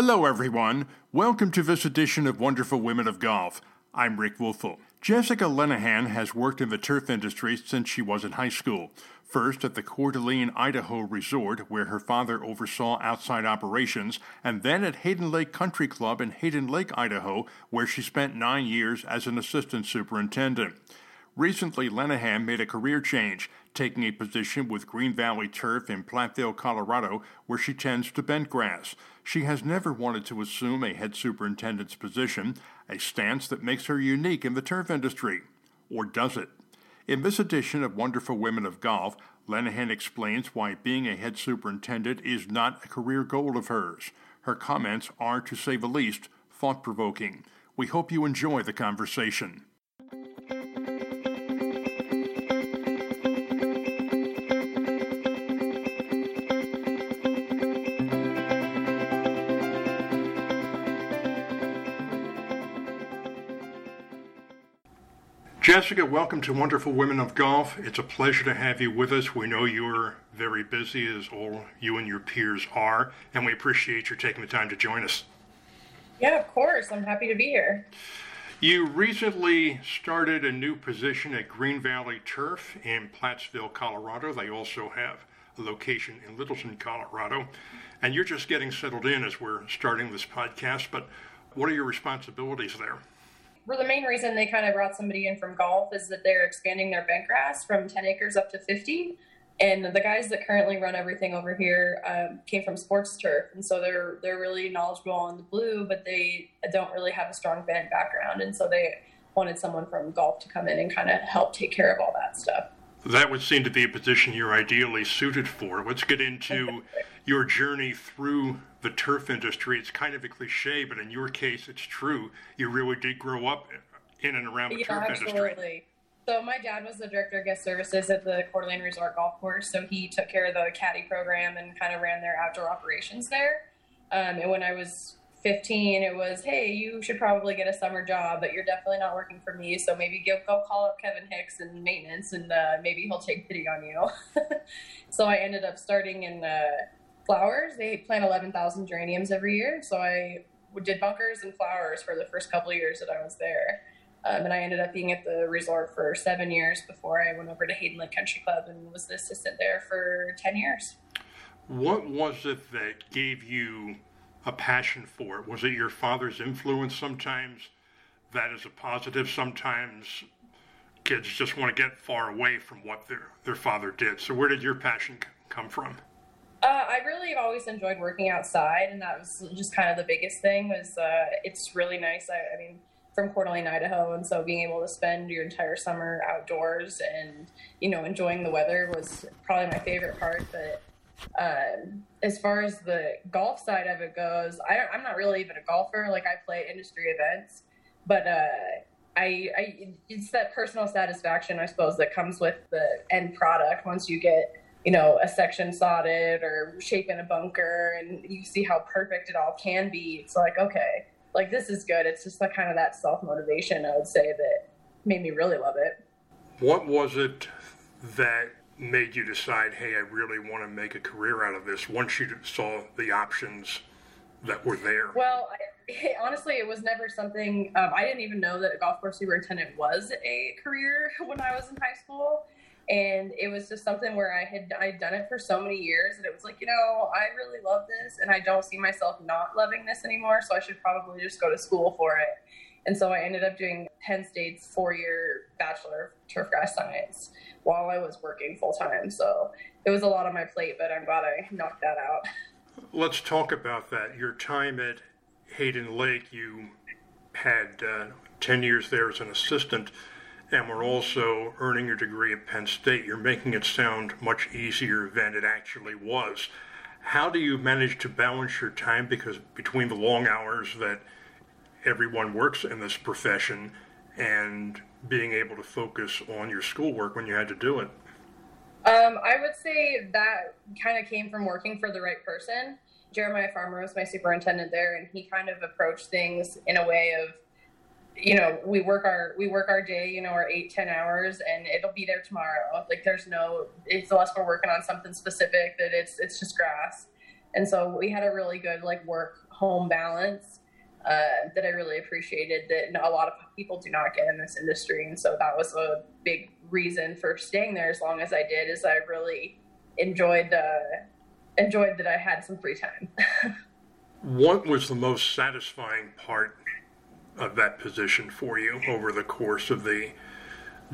Hello, everyone. Welcome to this edition of Wonderful Women of Golf. I'm Rick Woelfel. Jessica Lenihan has worked in the turf industry since she was in high school. First at the Coeur d'Alene, Idaho resort, where her father oversaw outside operations, and then at Hayden Lake Country Club in Hayden Lake, Idaho, where she spent nine years as an assistant superintendent. Recently, Lenihan made a career change, taking a position with Green Valley Turf in Platteville, Colorado, where she tends to bent grass. She has never wanted to assume a head superintendent's position, a stance that makes her unique in the turf industry. Or does it? In this edition of Wonderful Women of Golf, Lenihan explains why being a head superintendent is not a career goal of hers. Her comments are, to say the least, thought provoking. We hope you enjoy the conversation. Jessica, welcome to Wonderful Women of Golf. It's a pleasure to have you with us. We know you're very busy, as all you and your peers are, and we appreciate your taking the time to join us. Yeah, of course. I'm happy to be here. You recently started a new position at Green Valley Turf in Platteville, Colorado. They also have a location in Littleton, Colorado. And you're just getting settled in as we're starting this podcast, but what are your responsibilities there? The main reason they kind of brought somebody in from golf is that they're expanding their bent grass from 10 acres up to 50. And the guys that currently run everything over here um, came from sports turf, and so they're they're really knowledgeable on the blue, but they don't really have a strong bent background, and so they wanted someone from golf to come in and kind of help take care of all that stuff. That would seem to be a position you're ideally suited for. Let's get into your journey through the turf industry. It's kind of a cliche, but in your case, it's true. You really did grow up in and around the yeah, turf absolutely. industry. So my dad was the director of guest services at the Coeur d'Alene Resort Golf Course, so he took care of the caddy program and kind of ran their outdoor operations there. Um, and when I was 15, it was, hey, you should probably get a summer job, but you're definitely not working for me. So maybe go, go call up Kevin Hicks in maintenance and uh, maybe he'll take pity on you. so I ended up starting in uh, flowers. They plant 11,000 geraniums every year. So I did bunkers and flowers for the first couple years that I was there. Um, and I ended up being at the resort for seven years before I went over to Hayden Lake Country Club and was the assistant there for 10 years. What was it that gave you a passion for it? Was it your father's influence? Sometimes that is a positive, sometimes kids just want to get far away from what their, their father did. So, where did your passion come from? Uh, I really have always enjoyed working outside, and that was just kind of the biggest thing. Was uh, it's really nice. I, I mean, from Coeur d'Alene, Idaho, and so being able to spend your entire summer outdoors and you know enjoying the weather was probably my favorite part. But um, as far as the golf side of it goes, I, am not really even a golfer. Like I play industry events, but uh, I, I, it's that personal satisfaction, I suppose, that comes with the end product once you get you know a section sodded or shaping a bunker, and you see how perfect it all can be. It's like okay, like this is good. It's just like kind of that self motivation. I would say that made me really love it. What was it that made you decide, hey, I really want to make a career out of this once you saw the options that were there? Well, I, honestly, it was never something, um, I didn't even know that a golf course superintendent was a career when I was in high school. And it was just something where I had I'd done it for so many years and it was like, you know, I really love this and I don't see myself not loving this anymore. So I should probably just go to school for it. And so I ended up doing Penn State's four year Bachelor of Turfgrass Science while I was working full time. So it was a lot on my plate, but I'm glad I knocked that out. Let's talk about that. Your time at Hayden Lake, you had uh, 10 years there as an assistant and were also earning your degree at Penn State. You're making it sound much easier than it actually was. How do you manage to balance your time? Because between the long hours that everyone works in this profession and being able to focus on your schoolwork when you had to do it? Um, I would say that kind of came from working for the right person. Jeremiah Farmer was my superintendent there, and he kind of approached things in a way of, you know, we work our we work our day, you know, our eight ten hours, and it'll be there tomorrow. Like there's no, it's unless we're working on something specific that it's it's just grass. And so we had a really good like work home balance uh, that I really appreciated that a lot of people do not get in this industry. And so that was a big reason for staying there as long as I did is I really enjoyed the enjoyed that I had some free time. what was the most satisfying part of that position for you over the course of the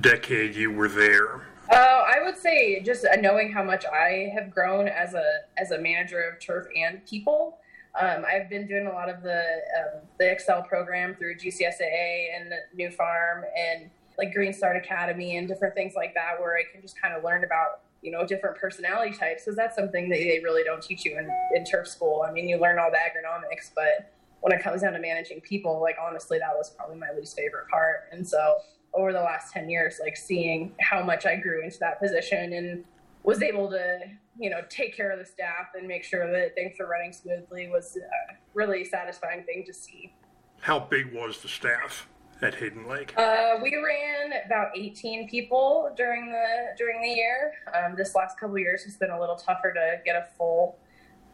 decade you were there? Uh, I would say just knowing how much I have grown as a as a manager of turf and people. Um, I've been doing a lot of the um, the Excel program through GCSAA and Nufarm and like Green Start Academy and different things like that, where I can just kind of learn about you know different personality types because that's something that they really don't teach you in, in turf school. I mean, you learn all the agronomics, but when it comes down to managing people, like honestly, that was probably my least favorite part. And so over the last 10 years, like seeing how much I grew into that position and was able to, you know, take care of the staff and make sure that things were running smoothly was a really satisfying thing to see. How big was the staff at Hayden Lake? Uh, we ran about 18 people during the during the year. Um, this last couple years has been a little tougher to get a full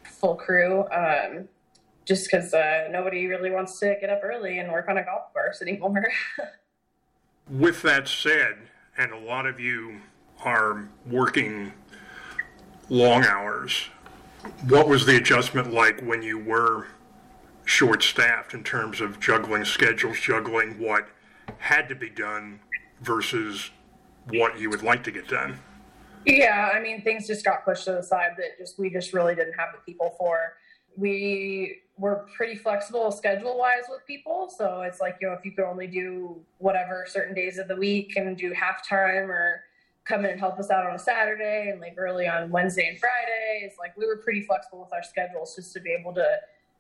full crew. Um, just because uh, nobody really wants to get up early and work on a golf course anymore. With that said, and a lot of you are working long hours, what was the adjustment like when you were short staffed in terms of juggling schedules, juggling what had to be done versus what you would like to get done? Yeah, I mean, things just got pushed to the side that just we just really didn't have the people for we were pretty flexible schedule wise with people. So it's like, you know, if you could only do whatever certain days of the week and do halftime or come in and help us out on a Saturday and like early on Wednesday and Friday, it's like we were pretty flexible with our schedules just to be able to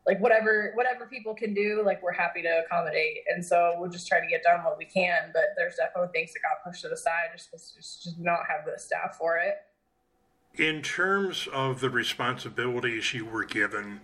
like whatever whatever people can do, like we're happy to accommodate. And so we'll just try to get done what we can. But there's definitely things that got pushed to the side just because just, just not have the staff for it. In terms of the responsibilities you were given,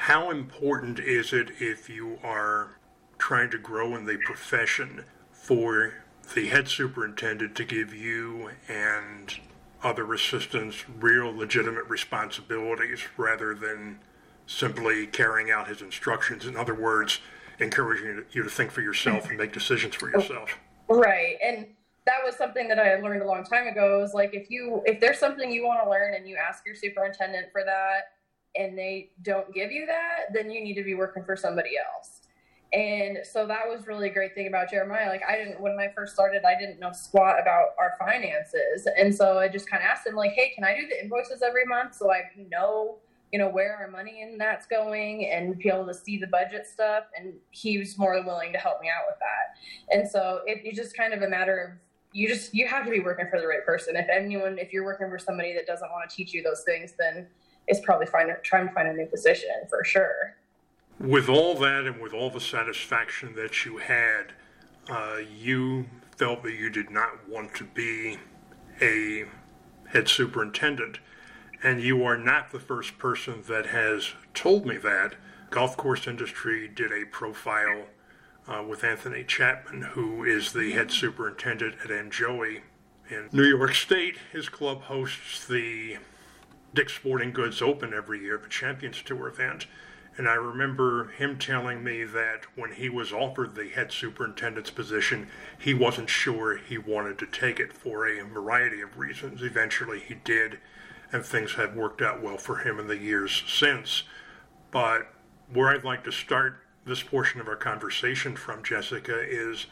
how important is it if you are trying to grow in the profession for the head superintendent to give you and other assistants real legitimate responsibilities rather than simply carrying out his instructions? In other words, encouraging you to think for yourself and make decisions for yourself. Right. And that was something that I learned a long time ago. Is like if you if there's something you want to learn and you ask your superintendent for that and they don't give you that, then you need to be working for somebody else. And so that was really a great thing about Jeremiah. Like I didn't when I first started, I didn't know squat about our finances. And so I just kind of asked him like, "Hey, can I do the invoices every month so I know you know where our money and that's going and be able to see the budget stuff and he was more than willing to help me out with that and so it, it's just kind of a matter of you just you have to be working for the right person. If anyone, if you're working for somebody that doesn't want to teach you those things, then it's probably find trying to find a new position for sure. With all that and with all the satisfaction that you had, uh, you felt that you did not want to be a head superintendent, and you are not the first person that has told me that. Golf course industry did a profile uh, with Anthony Chapman, who is the head superintendent at En-Joie in New York State. His club hosts the Dick's Sporting Goods Open every year, the Champions Tour event. And I remember him telling me that when he was offered the head superintendent's position, he wasn't sure he wanted to take it for a variety of reasons. Eventually, he did, and things have worked out well for him in the years since. But where I'd like to start this portion of our conversation from, Jessica, is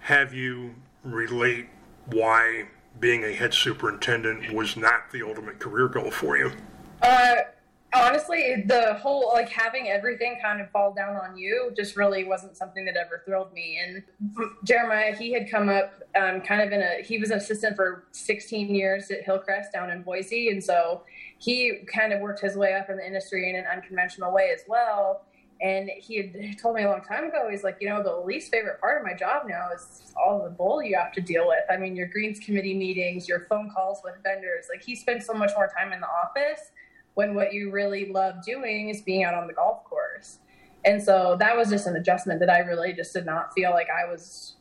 have you relate why being a head superintendent was not the ultimate career goal for you? Uh, honestly, the whole like having everything kind of fall down on you just really wasn't something that ever thrilled me. And Jeremiah, he had come up um, kind of in a he was an assistant for 16 years at Hillcrest down in Boise, and so he kind of worked his way up in the industry in an unconventional way as well. And he had told me a long time ago, he's like, you know, the least favorite part of my job now is all the bull you have to deal with. I mean, your greens committee meetings, your phone calls with vendors. Like, he spent so much more time in the office when what you really love doing is being out on the golf course. And so that was just an adjustment that I really just did not feel like I was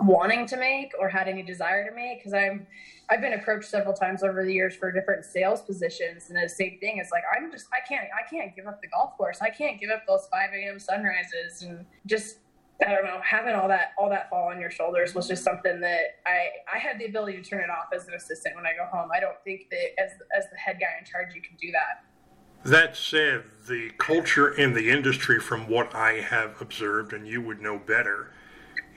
wanting to make or had any desire to make because I'm I've been approached several times over the years for different sales positions and the same thing is like I'm just I can't I can't give up the golf course I can't give up those 5 a.m. sunrises and just I don't know having all that all that fall on your shoulders was just something that I I had the ability to turn it off as an assistant when I go home I don't think that as as the head guy in charge you can do that that said, the culture in the industry, from what I have observed, and you would know better,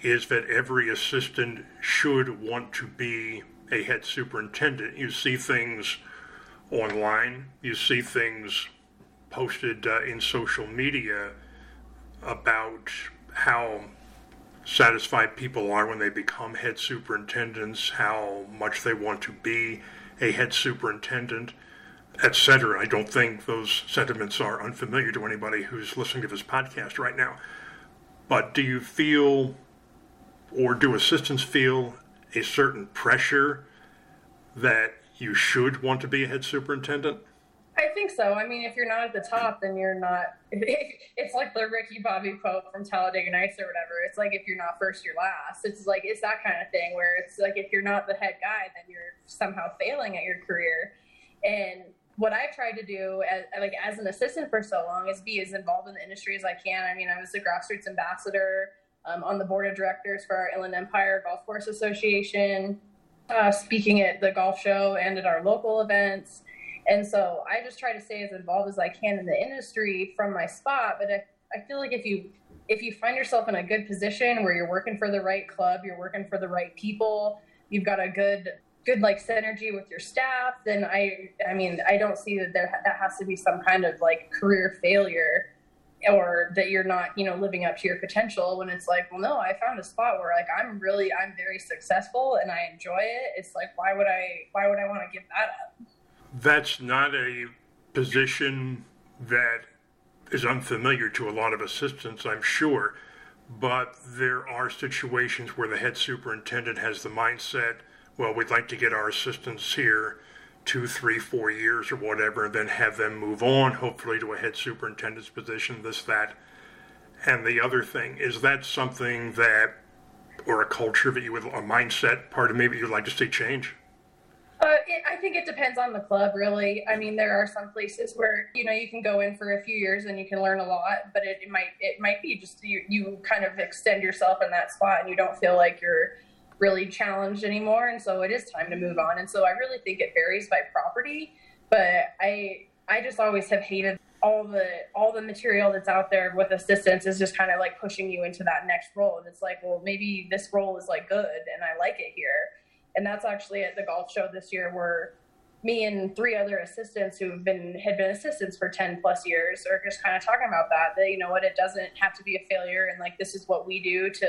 is that every assistant should want to be a head superintendent. You see things online, you see things posted uh, in social media about how satisfied people are when they become head superintendents, how much they want to be a head superintendent etc. I don't think those sentiments are unfamiliar to anybody who's listening to this podcast right now. But do you feel, or do assistants feel, a certain pressure that you should want to be a head superintendent? I think so. I mean, if you're not at the top, then you're not. It's like the Ricky Bobby quote from Talladega Nights or whatever. It's like if you're not first, you're last. It's like it's that kind of thing where it's like if you're not the head guy, then you're somehow failing at your career. And what I tried to do as like as an assistant for so long is be as involved in the industry as I can. I mean, I was the grassroots ambassador um, on the board of directors for our Inland Empire Golf Course Association, uh, speaking at the golf show and at our local events. And so I just try to stay as involved as I can in the industry from my spot. But I, I feel like if you if you find yourself in a good position where you're working for the right club, you're working for the right people, you've got a good good like synergy with your staff, then I I mean I don't see that there that has to be some kind of like career failure or that you're not you know living up to your potential when it's like well no I found a spot where like I'm really I'm very successful and I enjoy it. It's like why would I why would I want to give that up? That's not a position that is unfamiliar to a lot of assistants, I'm sure. But there are situations where the head superintendent has the mindset well, we'd like to get our assistants here two, three, four years or whatever, and then have them move on, hopefully to a head superintendent's position, this, that. And the other thing, is that something that, or a culture that you would, a mindset, part of maybe you'd like to see change? Uh, it, I think it depends on the club, really. I mean, there are some places where you know you can go in for a few years and you can learn a lot, but it, it might it might be just you you kind of extend yourself in that spot and you don't feel like you're really challenged anymore. And so it is time to move on. And so i really think it varies by property but i i just always have hated all the all the material that's out there with assistants is just kind of like pushing you into that next role. And it's like well maybe this role is like good and i like it here. And that's actually at the golf show this year where me and three other assistants who've been had been assistants for 10 plus years are just kind of talking about that that you know what it doesn't have to be a failure and like this is what we do to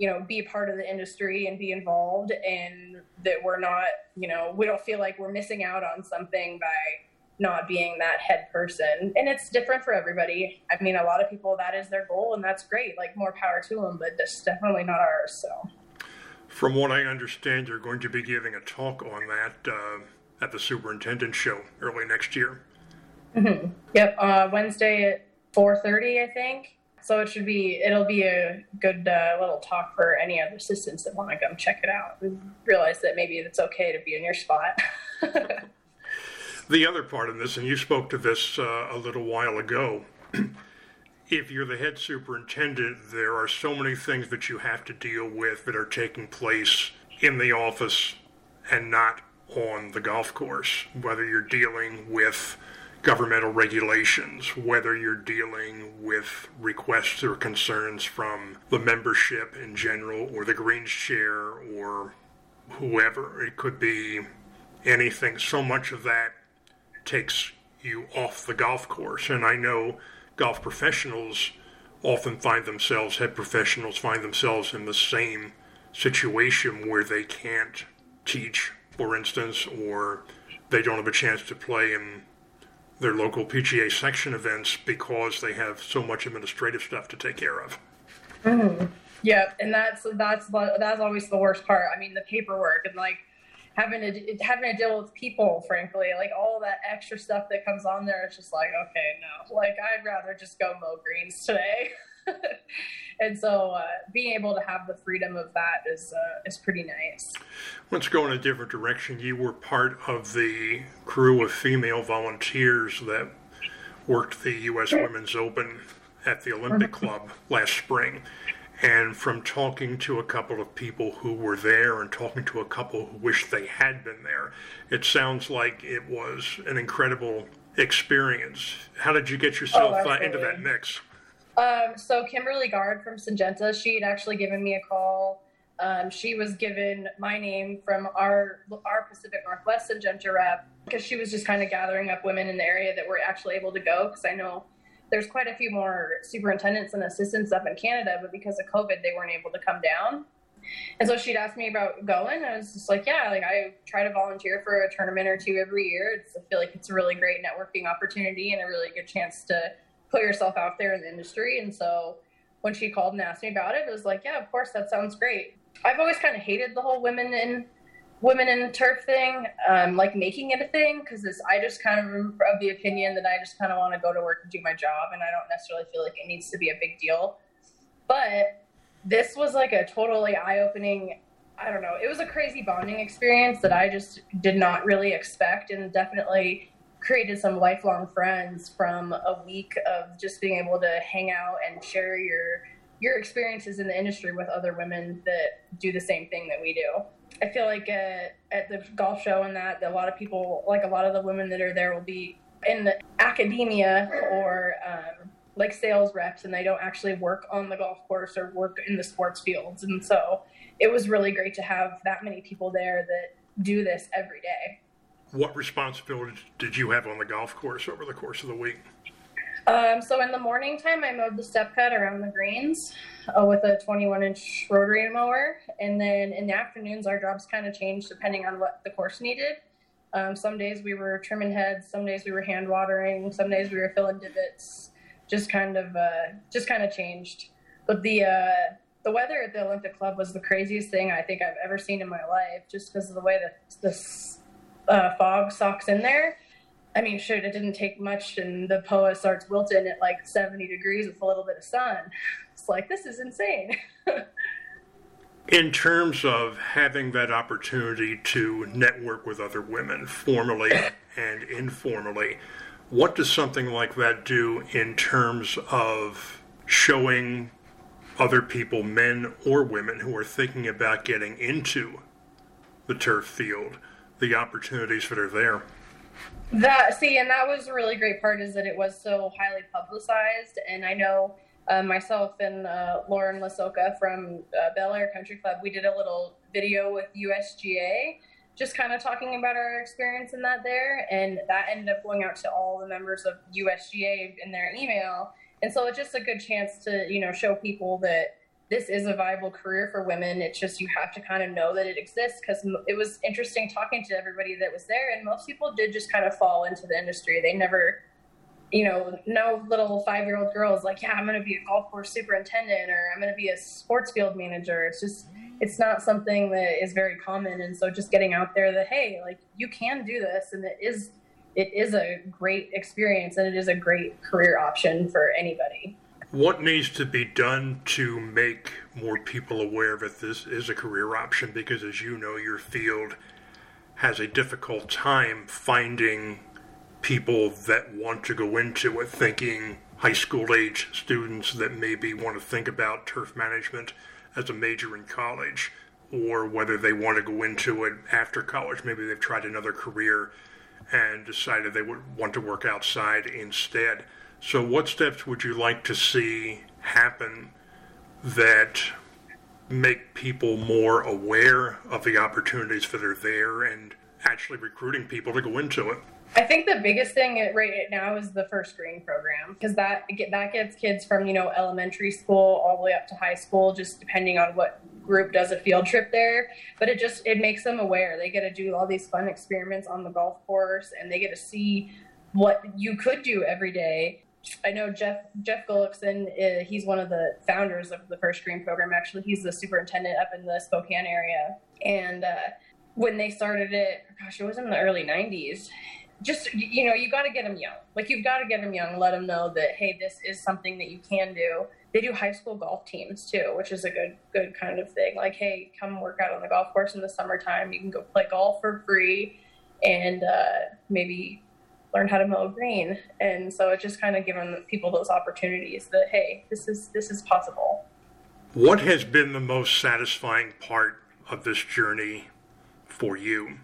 you know be part of the industry and be involved and that we're not you know we don't feel like we're missing out on something by not being that head person. And it's different for everybody. I mean a lot of people that is their goal and that's great like more power to them but that's definitely not ours so. From what i understand you're going to be giving a talk on that uh, at the superintendent show early next year. Mm-hmm. yep uh, wednesday at 4.30 i think so it should be it'll be a good uh, little talk for any other assistants that want to come check it out and realize that maybe it's okay to be in your spot. the other part of this, and you spoke to this uh, a little while ago. if you're the head superintendent, there are so many things that you have to deal with that are taking place in the office and not on the golf course. Whether you're dealing with governmental regulations, whether you're dealing with requests or concerns from the membership in general or the Greens chair or whoever. It could be anything. So much of that takes you off the golf course. And I know golf professionals often find themselves, head professionals find themselves in the same situation where they can't teach, for instance, or they don't have a chance to play in their local PGA section events because they have so much administrative stuff to take care of. Mm-hmm. Yeah, and that's that's that's always the worst part. I mean, the paperwork and like having to having to deal with people. Frankly, like all that extra stuff that comes on there, it's just like, okay, no. Like I'd rather just go mow greens today. and so uh, being able to have the freedom of that is uh, is pretty nice. Let's go in a different direction. You were part of the crew of female volunteers that worked the U.S. Women's Open at the Olympic mm-hmm. Club last spring. And from talking to a couple of people who were there and talking to a couple who wish they had been there, it sounds like it was an incredible experience. How did you get yourself oh, uh, into that mix? Um, so Kimberly Guard from Syngenta, she had actually given me a call. Um, she was given my name from our our Pacific Northwest Syngenta rep because she was just kind of gathering up women in the area that were actually able to go. Because I know there's quite a few more superintendents and assistants up in Canada, but because of COVID, they weren't able to come down. And so she'd asked me about going. I was just like, yeah, like I try to volunteer for a tournament or two every year. It's, I feel like it's a really great networking opportunity and a really good chance to put yourself out there in the industry. And so when she called and asked me about it, it was like, yeah, of course, that sounds great. I've always kind of hated the whole women in women in the turf thing, um, like making it a thing, because I just kind of of the opinion that I just kind of want to go to work and do my job, and I don't necessarily feel like it needs to be a big deal. But this was like a totally eye opening. I don't know. It was a crazy bonding experience that I just did not really expect, and definitely created some lifelong friends from a week of just being able to hang out and share your your experiences in the industry with other women that do the same thing that we do. I feel like uh, at the golf show and that, that a lot of people, like a lot of the women that are there, will be in academia or um, like sales reps, and they don't actually work on the golf course or work in the sports fields. And so it was really great to have that many people there that do this every day. What responsibilities did you have on the golf course over the course of the week? Um, so in the morning time, I mowed the step cut around the greens uh, with a 21 inch rotary mower. And then in the afternoons, our jobs kind of changed depending on what the course needed. Um, some days we were trimming heads, some days we were hand watering, some days we were filling divots. Just kind of, uh, just kind of changed. But the uh, the weather at the Olympic Club was the craziest thing I think I've ever seen in my life, just because of the way that the uh, fog socks in there. I mean, shoot, it didn't take much, and the POA starts wilting at like 70 degrees with a little bit of sun. It's like, this is insane. In terms of having that opportunity to network with other women, formally and informally, what does something like that do in terms of showing other people, men or women, who are thinking about getting into the turf field, the opportunities that are there? That see, and that was a really great part is that it was so highly publicized, and I know uh, myself and uh, Lauren Lasoka from uh, Bel Air Country Club, we did a little video with USGA, just kind of talking about our experience in that there, and that ended up going out to all the members of USGA in their email, and so it's just a good chance to you know show people that this is a viable career for women. It's just you have to kind of know that it exists because it was interesting talking to everybody that was there, and most people did just kind of fall into the industry. They never, you know, no little five year old girls like, yeah, I'm going to be a golf course superintendent or I'm going to be a sports field manager. It's just, it's not something that is very common. And so just getting out there that, hey, like you can do this and it is, it is a great experience and it is a great career option for anybody. What needs to be done to make more people aware that this is a career option? Because as you know, your field has a difficult time finding people that want to go into it, thinking high school age students that maybe want to think about turf management as a major in college, or whether they want to go into it after college. Maybe they've tried another career and decided they would want to work outside instead. So, what steps would you like to see happen that make people more aware of the opportunities that are there and actually recruiting people to go into it? I think the biggest thing right now is the first green program because that that gets kids from you know elementary school all the way up to high school, just depending on what group does a field trip there. But it just it makes them aware. They get to do all these fun experiments on the golf course, and they get to see what you could do every day I know Jeff Jeff Gullikson. Uh, he's one of the founders of the First Green program. Actually, he's the superintendent up in the Spokane area. And uh, when they started it, gosh, it was in the early '90s. just you know you got to get them young like you've got to get them young let them know that hey this is something that you can do they do high school golf teams too which is a good good kind of thing like hey come work out on the golf course in the summertime you can go play golf for free and uh, maybe learn how to mow a green and so it's just kind of given people those opportunities that hey this is this is possible what has been the most satisfying part of this journey for you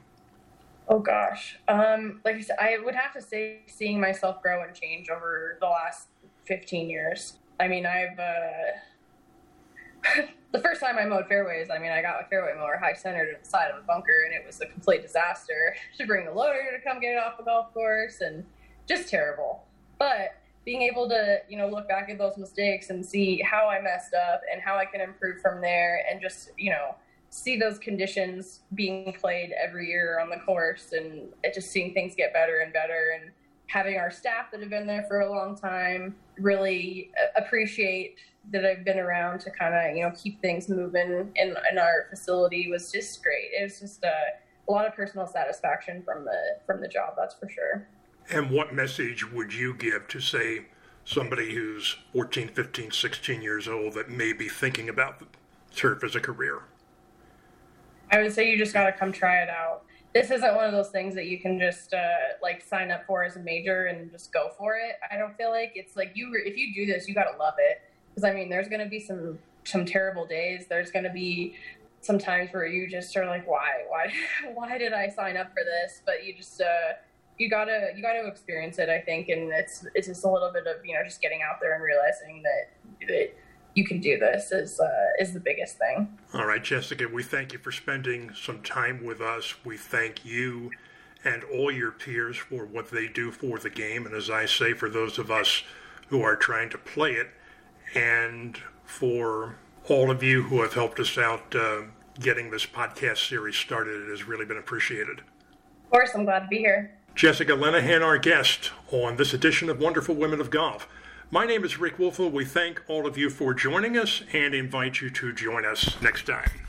Oh gosh. Um, like I said, I would have to say seeing myself grow and change over the last 15 years. I mean, I've, uh, the first time I mowed fairways, I mean, I got a fairway mower high centered at the side of a bunker and it was a complete disaster to bring the loader to come get it off the golf course and just terrible. But being able to, you know, look back at those mistakes and see how I messed up and how I can improve from there and just, you know, see those conditions being played every year on the course and just seeing things get better and better and having our staff that have been there for a long time really appreciate that I've been around to kind of you know keep things moving in, in our facility was just great. It was just a, a lot of personal satisfaction from the from the job, that's for sure. And what message would you give to say somebody who's 14, 15, 16 years old that may be thinking about turf as a career? I would say you just got to come try it out. This isn't one of those things that you can just uh, like sign up for as a major and just go for it. I don't feel like it's like you if you do this, you got to love it. Because I mean, there's going to be some some terrible days. There's going to be some times where you just are like, why, why, why did I sign up for this? But you just uh, you gotta you gotta experience it. I think, and it's it's just a little bit of you know just getting out there and realizing that that you can do this is uh, is the biggest thing. All right, Jessica, we thank you for spending some time with us. We thank you and all your peers for what they do for the game, and as I say, for those of us who are trying to play it, and for all of you who have helped us out uh, getting this podcast series started. It has really been appreciated. Of course, I'm glad to be here. Jessica Lenihan, our guest on this edition of Wonderful Women of Golf. My name is Rick Woelfel. We thank all of you for joining us and invite you to join us next time.